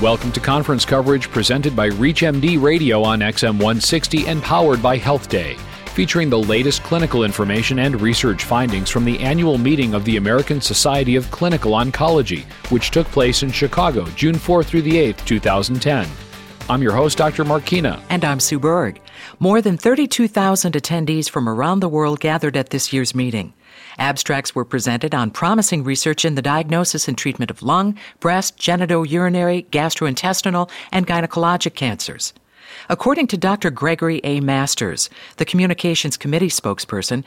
Welcome to conference coverage presented by ReachMD Radio on XM 160 and powered by Health Day, featuring the latest clinical information and research findings from the annual meeting of the American Society of Clinical Oncology, which took place in Chicago June 4 through the 8th, 2010. I'm your host, Dr. Markina. And I'm Sue Berg. More than 32,000 attendees from around the world gathered at this year's meeting. Abstracts were presented on promising research in the diagnosis and treatment of lung, breast, genitourinary, gastrointestinal, and gynecologic cancers. According to Dr. Gregory A. Masters, the Communications Committee spokesperson,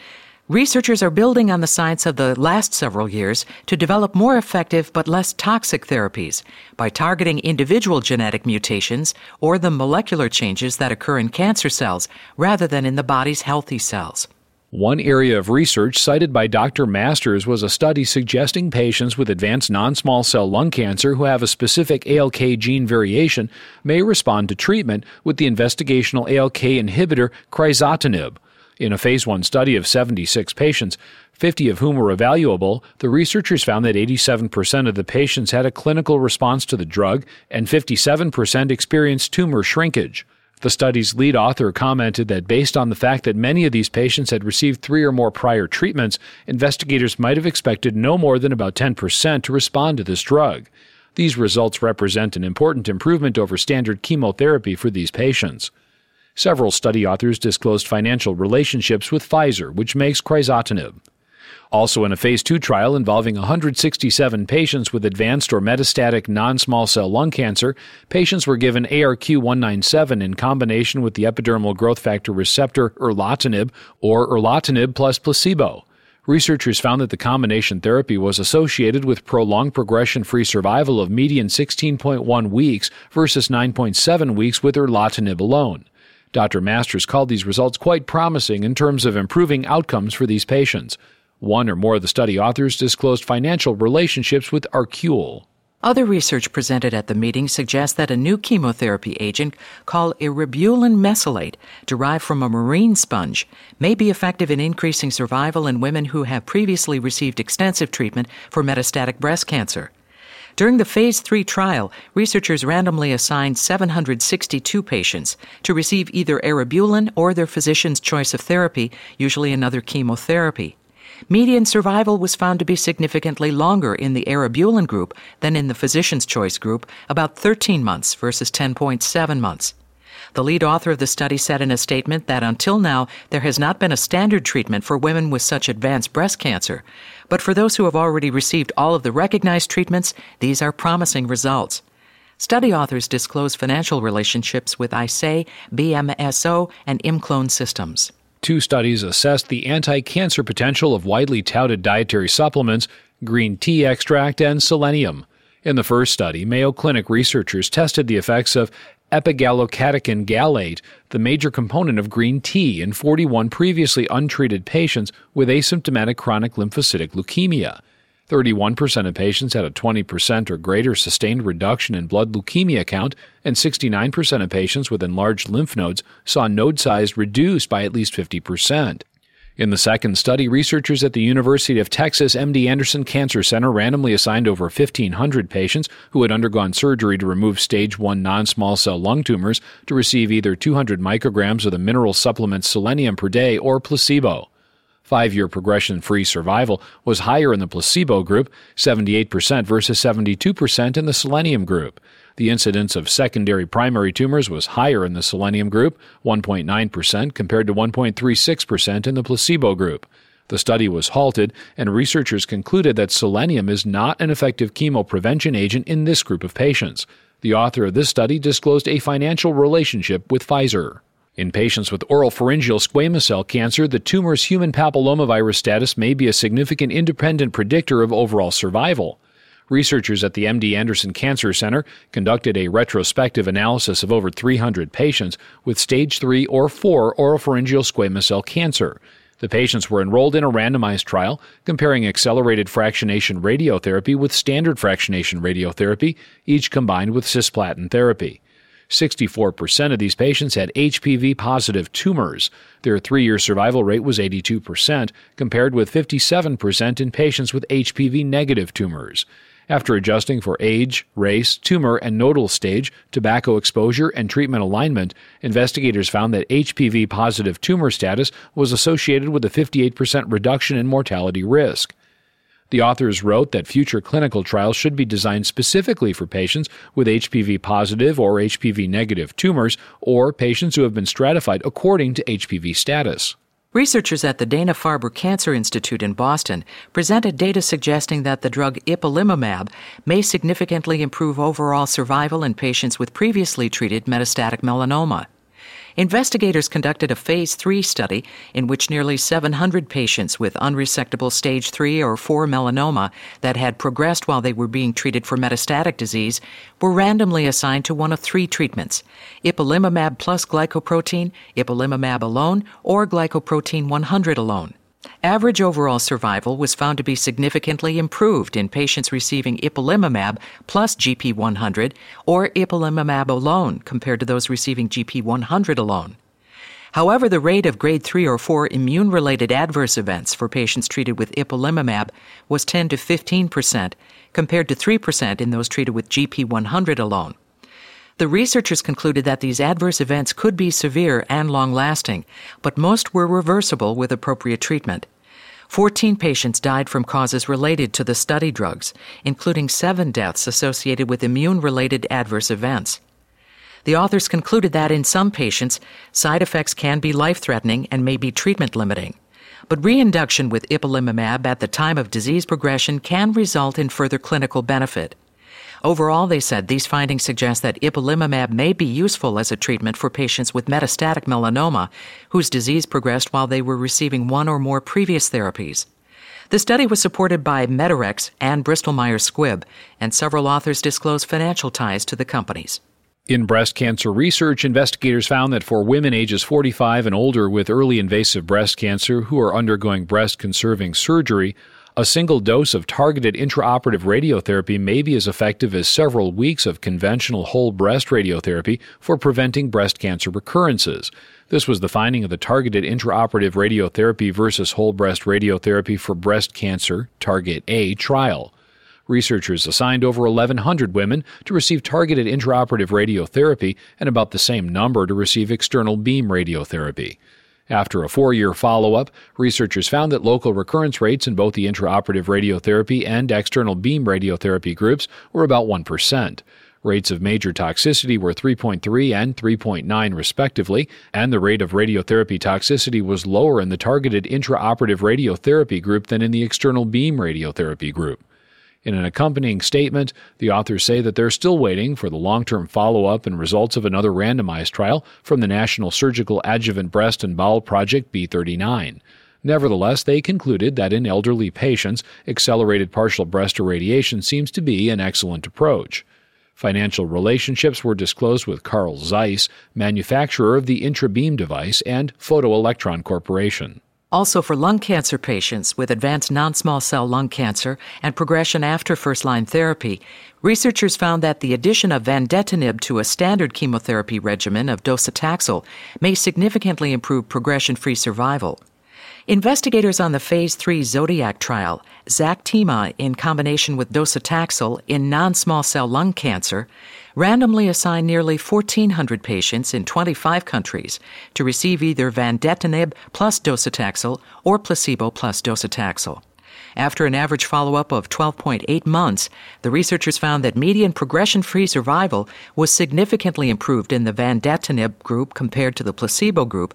Researchers are building on the science of the last several years to develop more effective but less toxic therapies by targeting individual genetic mutations or the molecular changes that occur in cancer cells rather than in the body's healthy cells. One area of research cited by Dr. Masters was a study suggesting patients with advanced non small cell lung cancer who have a specific ALK gene variation may respond to treatment with the investigational ALK inhibitor crizotinib. In a phase 1 study of 76 patients, 50 of whom were evaluable, the researchers found that 87% of the patients had a clinical response to the drug and 57% experienced tumor shrinkage. The study's lead author commented that based on the fact that many of these patients had received three or more prior treatments, investigators might have expected no more than about 10% to respond to this drug. These results represent an important improvement over standard chemotherapy for these patients. Several study authors disclosed financial relationships with Pfizer, which makes crizotinib. Also, in a phase 2 trial involving 167 patients with advanced or metastatic non small cell lung cancer, patients were given ARQ 197 in combination with the epidermal growth factor receptor erlotinib or erlotinib plus placebo. Researchers found that the combination therapy was associated with prolonged progression free survival of median 16.1 weeks versus 9.7 weeks with erlotinib alone. Dr. Masters called these results quite promising in terms of improving outcomes for these patients. One or more of the study authors disclosed financial relationships with ArQule. Other research presented at the meeting suggests that a new chemotherapy agent called eribulin mesylate, derived from a marine sponge, may be effective in increasing survival in women who have previously received extensive treatment for metastatic breast cancer. During the Phase 3 trial, researchers randomly assigned 762 patients to receive either eribulin or their physician's choice of therapy, usually another chemotherapy. Median survival was found to be significantly longer in the eribulin group than in the physician's choice group, about 13 months versus 10.7 months. The lead author of the study said in a statement that until now there has not been a standard treatment for women with such advanced breast cancer. But for those who have already received all of the recognized treatments, these are promising results. Study authors disclose financial relationships with Eisai, BMSO, and ImClone Systems. Two studies assessed the anti cancer potential of widely touted dietary supplements, green tea extract, and selenium. In the first study, Mayo Clinic researchers tested the effects of epigallocatechin gallate, the major component of green tea, in 41 previously untreated patients with asymptomatic chronic lymphocytic leukemia. 31% of patients had a 20% or greater sustained reduction in blood leukemia count, and 69% of patients with enlarged lymph nodes saw node size reduced by at least 50%. In the second study, researchers at the University of Texas MD Anderson Cancer Center randomly assigned over 1,500 patients who had undergone surgery to remove stage 1 non small cell lung tumors to receive either 200 micrograms of the mineral supplement selenium per day or placebo. Five year progression free survival was higher in the placebo group, 78% versus 72% in the selenium group. The incidence of secondary primary tumors was higher in the selenium group, 1.9% compared to 1.36% in the placebo group. The study was halted, and researchers concluded that selenium is not an effective chemoprevention agent in this group of patients. The author of this study disclosed a financial relationship with Pfizer. In patients with oral pharyngeal squamous cell cancer, the tumor's human papillomavirus status may be a significant independent predictor of overall survival. Researchers at the MD Anderson Cancer Center conducted a retrospective analysis of over 300 patients with stage 3 or 4 oropharyngeal squamous cell cancer. The patients were enrolled in a randomized trial comparing accelerated fractionation radiotherapy with standard fractionation radiotherapy, each combined with cisplatin therapy. 64% of these patients had HPV positive tumors. Their three year survival rate was 82%, compared with 57% in patients with HPV negative tumors. After adjusting for age, race, tumor and nodal stage, tobacco exposure, and treatment alignment, investigators found that HPV positive tumor status was associated with a 58% reduction in mortality risk. The authors wrote that future clinical trials should be designed specifically for patients with HPV positive or HPV negative tumors or patients who have been stratified according to HPV status. Researchers at the Dana Farber Cancer Institute in Boston presented data suggesting that the drug ipilimumab may significantly improve overall survival in patients with previously treated metastatic melanoma. Investigators conducted a phase 3 study in which nearly 700 patients with unresectable stage 3 or 4 melanoma that had progressed while they were being treated for metastatic disease were randomly assigned to one of three treatments ipilimumab plus glycoprotein, ipilimumab alone, or glycoprotein 100 alone. Average overall survival was found to be significantly improved in patients receiving ipilimumab plus GP100 or ipilimumab alone compared to those receiving GP100 alone. However, the rate of grade 3 or 4 immune related adverse events for patients treated with ipilimumab was 10 to 15 percent, compared to 3 percent in those treated with GP100 alone. The researchers concluded that these adverse events could be severe and long lasting, but most were reversible with appropriate treatment. 14 patients died from causes related to the study drugs, including seven deaths associated with immune related adverse events. The authors concluded that in some patients, side effects can be life threatening and may be treatment limiting. But reinduction with ipilimumab at the time of disease progression can result in further clinical benefit. Overall, they said these findings suggest that ipilimumab may be useful as a treatment for patients with metastatic melanoma whose disease progressed while they were receiving one or more previous therapies. The study was supported by Medarex and Bristol Myers Squibb, and several authors disclosed financial ties to the companies. In breast cancer research, investigators found that for women ages 45 and older with early invasive breast cancer who are undergoing breast conserving surgery, a single dose of targeted intraoperative radiotherapy may be as effective as several weeks of conventional whole breast radiotherapy for preventing breast cancer recurrences. This was the finding of the targeted intraoperative radiotherapy versus whole breast radiotherapy for breast cancer TARGIT-A trial. Researchers assigned over 1,100 women to receive targeted intraoperative radiotherapy and about the same number to receive external beam radiotherapy. After a four year follow up, researchers found that local recurrence rates in both the intraoperative radiotherapy and external beam radiotherapy groups were about 1%. Rates of major toxicity were 3.3 and 3.9 respectively, and the rate of radiotherapy toxicity was lower in the targeted intraoperative radiotherapy group than in the external beam radiotherapy group. In an accompanying statement, the authors say that they're still waiting for the long term follow up and results of another randomized trial from the National Surgical Adjuvant Breast and Bowel Project B39. Nevertheless, they concluded that in elderly patients, accelerated partial breast irradiation seems to be an excellent approach. Financial relationships were disclosed with Carl Zeiss, manufacturer of the Intrabeam device, and Photoelectron Corporation. Also, for lung cancer patients with advanced non small cell lung cancer and progression after first line therapy, researchers found that the addition of vandetanib to a standard chemotherapy regimen of docetaxel may significantly improve progression free survival. Investigators on the Phase 3 Zodiac trial, Zactima in combination with docetaxel in non small cell lung cancer, randomly assigned nearly 1,400 patients in 25 countries to receive either vandetanib plus docetaxel or placebo plus docetaxel. After an average follow up of 12.8 months, the researchers found that median progression free survival was significantly improved in the vandetanib group compared to the placebo group,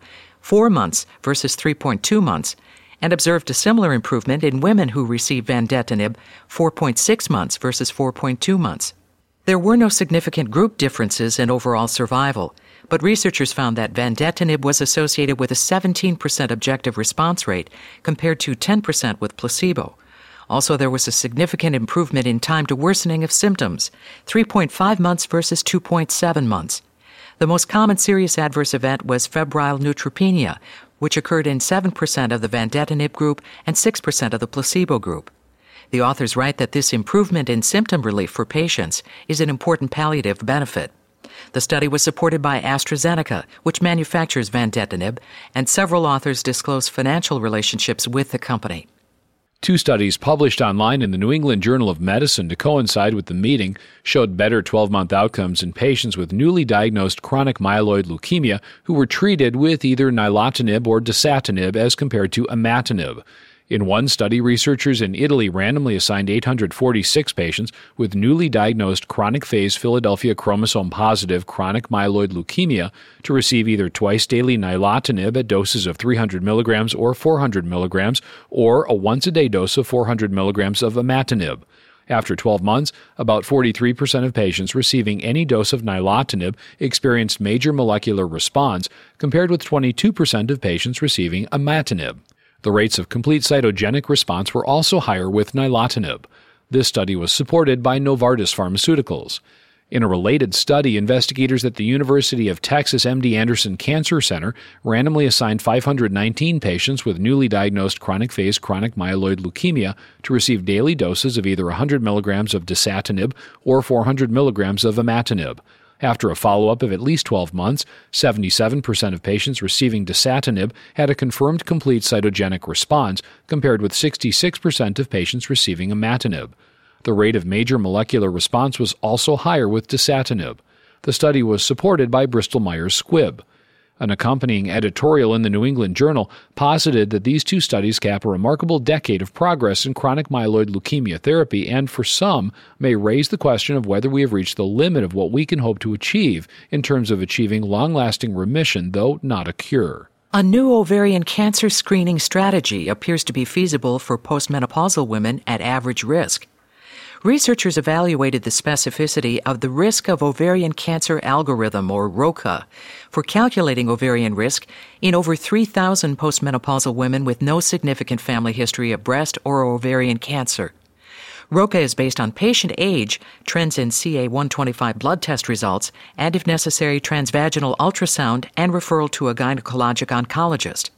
4 months versus 3.2 months, and observed a similar improvement in women who received vandetanib, 4.6 months versus 4.2 months. There were no significant group differences in overall survival, but researchers found that vandetanib was associated with a 17% objective response rate compared to 10% with placebo. Also, there was a significant improvement in time to worsening of symptoms, 3.5 months versus 2.7 months. The most common serious adverse event was febrile neutropenia, which occurred in 7% of the vandetanib group and 6% of the placebo group. The authors write that this improvement in symptom relief for patients is an important palliative benefit. The study was supported by AstraZeneca, which manufactures vandetanib, and several authors disclose financial relationships with the company. Two studies published online in the New England Journal of Medicine to coincide with the meeting showed better 12 month outcomes in patients with newly diagnosed chronic myeloid leukemia who were treated with either nilotinib or dasatinib as compared to imatinib. In one study, researchers in Italy randomly assigned 846 patients with newly diagnosed chronic phase Philadelphia chromosome positive chronic myeloid leukemia to receive either twice daily nilotinib at doses of 300 milligrams or 400 milligrams, or a once a day dose of 400 milligrams of imatinib. After 12 months, about 43% of patients receiving any dose of nilotinib experienced major molecular response, compared with 22% of patients receiving imatinib. The rates of complete cytogenic response were also higher with nilotinib. This study was supported by Novartis Pharmaceuticals. In a related study, investigators at the University of Texas MD Anderson Cancer Center randomly assigned 519 patients with newly diagnosed chronic phase chronic myeloid leukemia to receive daily doses of either 100 milligrams of dasatinib or 400 milligrams of imatinib. After a follow up of at least 12 months, 77% of patients receiving dasatinib had a confirmed complete cytogenic response, compared with 66% of patients receiving imatinib. The rate of major molecular response was also higher with dasatinib. The study was supported by Bristol Myers Squibb. An accompanying editorial in the New England Journal posited that these two studies cap a remarkable decade of progress in chronic myeloid leukemia therapy and, for some, may raise the question of whether we have reached the limit of what we can hope to achieve in terms of achieving long lasting remission, though not a cure. A new ovarian cancer screening strategy appears to be feasible for postmenopausal women at average risk. Researchers evaluated the specificity of the risk of ovarian cancer algorithm, or ROCA, for calculating ovarian risk in over 3,000 postmenopausal women with no significant family history of breast or ovarian cancer. ROCA is based on patient age, trends in CA 125 blood test results, and if necessary, transvaginal ultrasound and referral to a gynecologic oncologist.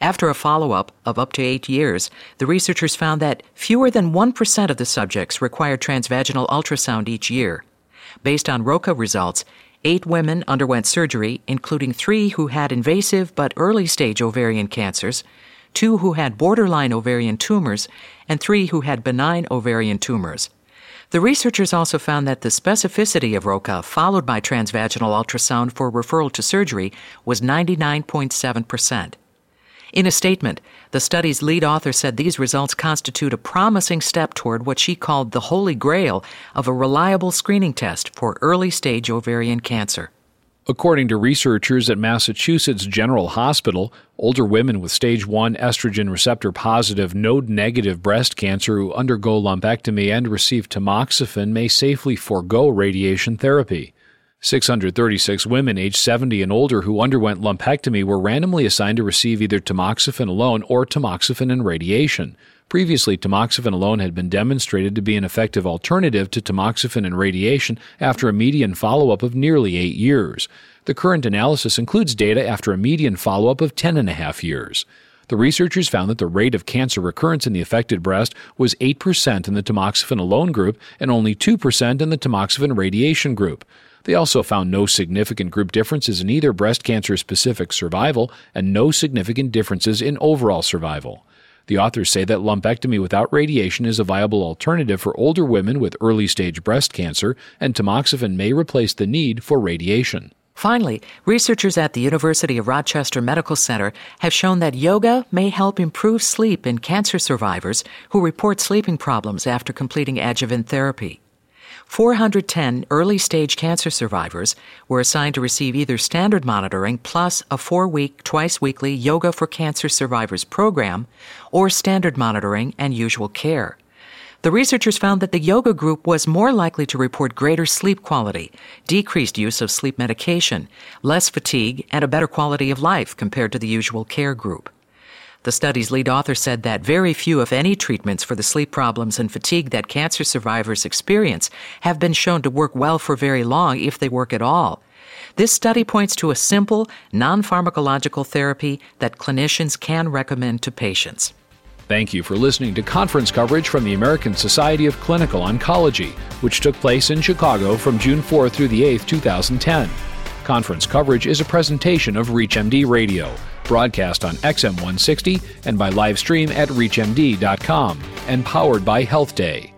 After a follow up of up to eight years, the researchers found that fewer than 1% of the subjects required transvaginal ultrasound each year. Based on ROCA results, eight women underwent surgery, including three who had invasive but early stage ovarian cancers, two who had borderline ovarian tumors, and three who had benign ovarian tumors. The researchers also found that the specificity of ROCA, followed by transvaginal ultrasound for referral to surgery, was 99.7%. In a statement, the study's lead author said these results constitute a promising step toward what she called the holy grail of a reliable screening test for early stage ovarian cancer. According to researchers at Massachusetts General Hospital, older women with stage 1 estrogen receptor positive node negative breast cancer who undergo lumpectomy and receive tamoxifen may safely forego radiation therapy. 636 women aged 70 and older who underwent lumpectomy were randomly assigned to receive either tamoxifen alone or tamoxifen and radiation. Previously, tamoxifen alone had been demonstrated to be an effective alternative to tamoxifen and radiation after a median follow up of nearly eight years. The current analysis includes data after a median follow up of 10 and a half years. The researchers found that the rate of cancer recurrence in the affected breast was 8% in the tamoxifen alone group and only 2% in the tamoxifen radiation group. They also found no significant group differences in either breast cancer specific survival and no significant differences in overall survival. The authors say that lumpectomy without radiation is a viable alternative for older women with early stage breast cancer, and tamoxifen may replace the need for radiation. Finally, researchers at the University of Rochester Medical Center have shown that yoga may help improve sleep in cancer survivors who report sleeping problems after completing adjuvant therapy. 410 early stage cancer survivors were assigned to receive either standard monitoring plus a four week, twice weekly Yoga for Cancer Survivors program or standard monitoring and usual care. The researchers found that the yoga group was more likely to report greater sleep quality, decreased use of sleep medication, less fatigue, and a better quality of life compared to the usual care group. The study's lead author said that very few, if any, treatments for the sleep problems and fatigue that cancer survivors experience have been shown to work well for very long, if they work at all. This study points to a simple, non pharmacological therapy that clinicians can recommend to patients. Thank you for listening to conference coverage from the American Society of Clinical Oncology, which took place in Chicago from June 4 through the 8th, 2010. Conference coverage is a presentation of ReachMD Radio. Broadcast on XM160 and by live stream at ReachMD.com, and powered by Health Day.